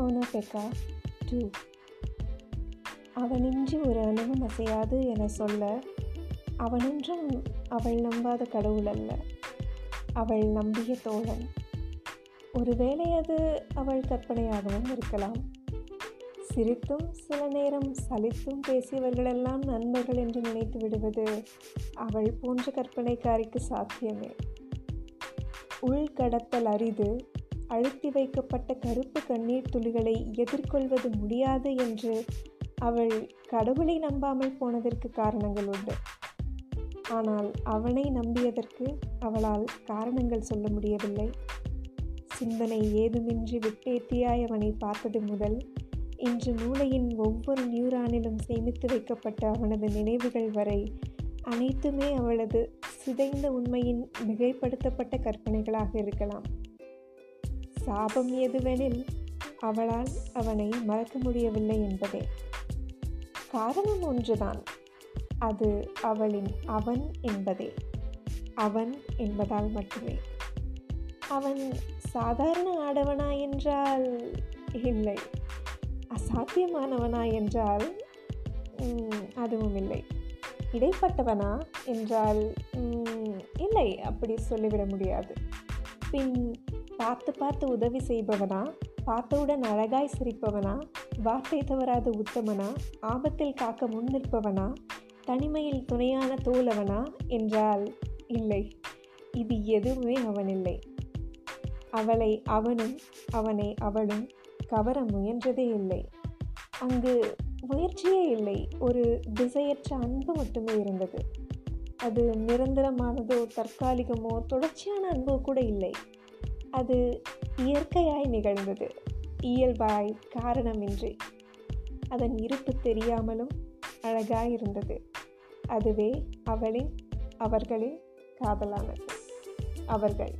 ஃபத்திமா பெக்கா two அவனின்றி ஒரு அணுவும் அசையாது என சொல்ல அவனின்றும் அவள் நம்பாத கடவுள் அல்ல. அவள் நம்பிய தோழன். ஒருவேளை அது அவள் கற்பனையாகவும் இருக்கலாம். சிரித்தும் சில நேரம் சலித்தும் பேசியவர்களெல்லாம் நண்பர்கள் என்று நினைத்து விடுவது அவள் போன்ற கற்பனைக்காரிக்கு சாத்தியமே. உள்கடத்தல் அரிது அழுத்தி வைக்கப்பட்ட கருப்பு கண்ணீர் துளிகளை எதிர்கொள்வது முடியாது என்று அவள் கடவுளை நம்பாமல் போனதற்கு காரணங்கள் உண்டு. ஆனால் அவனை நம்பியதற்கு அவளால் காரணங்கள் சொல்ல முடியவில்லை. சிந்தனை ஏதுமின்றி விட்டேத்தியாய் அவனை பார்த்தது முதல் இன்று மூளையின் ஒவ்வொரு நியூரானிலும் சேமித்து வைக்கப்பட்ட அவனது நினைவுகள் வரை அனைத்துமே அவளது சிதைந்த உண்மையின் மிகைப்படுத்தப்பட்ட கற்பனைகளாக இருக்கலாம். சாபம் எதுவெனில் அவளால் அவனை மறக்க முடியவில்லை என்பதே. காரணம் ஒன்றுதான். அது அவளின் அவன் என்பதே. அவன் என்பதால் மட்டுமே. அவன் சாதாரண ஆடவனா என்றால் இல்லை. அசாத்தியமானவனா என்றால் அதுவும் இல்லை. இடைப்பட்டவனா என்றால் இல்லை அப்படி சொல்லிவிட முடியாது. பின் பார்த்து பார்த்து உதவி செய்பவனா? பார்த்தவுடன் அழகாய் சிரிப்பவனா? வார்த்தை தவறாத உத்தமனா? ஆபத்தில் காக்க முன் நிற்பவனா? தனிமையில் துணையான தோழவனா? என்றால் இல்லை. இது எதுவுமே அவனில்லை. அவளை அவனும் அவனை அவளும் கவர முயன்றதே இல்லை. அங்கு முயற்சியே இல்லை. ஒரு திசையற்ற அன்பு மட்டுமே இருந்தது. அது நிரந்தரமானதோ தற்காலிகமோ தொடர்ச்சியான அன்போ கூட இல்லை. அது இயற்கையாய் நிகழ்ந்தது. இயல்பாய் காரணமின்றி. அதன் இருப்பு தெரியாமலும் அழகாயிருந்தது. அதுவே அவளின் அவர்களின் காதலானது. அவர்கள்